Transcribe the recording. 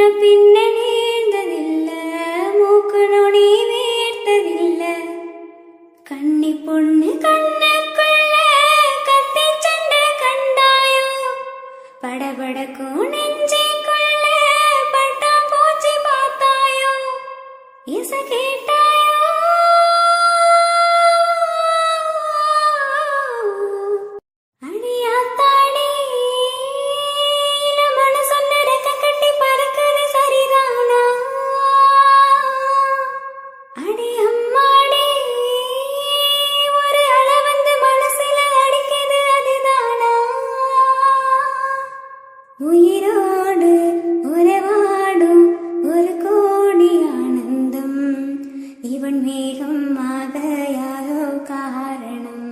முன்ன பின்ன நேர்ந்ததில்ல மூக்கு நொடி வேர்த்ததில்ல. கண்ணி பொண்ணு கண்ணுக்குள்ள கத்தி சண்டை கண்டாயோ? படபடக்கும் நெஞ்சிக்குள்ள பட்டாம் பூச்சி பார்த்தாயோ? இசை கேட்ட உயிரோடு உறவாடும் ஒரு கோடி ஆனந்தம். இவன் மேகமாக யாரோ காரணம்.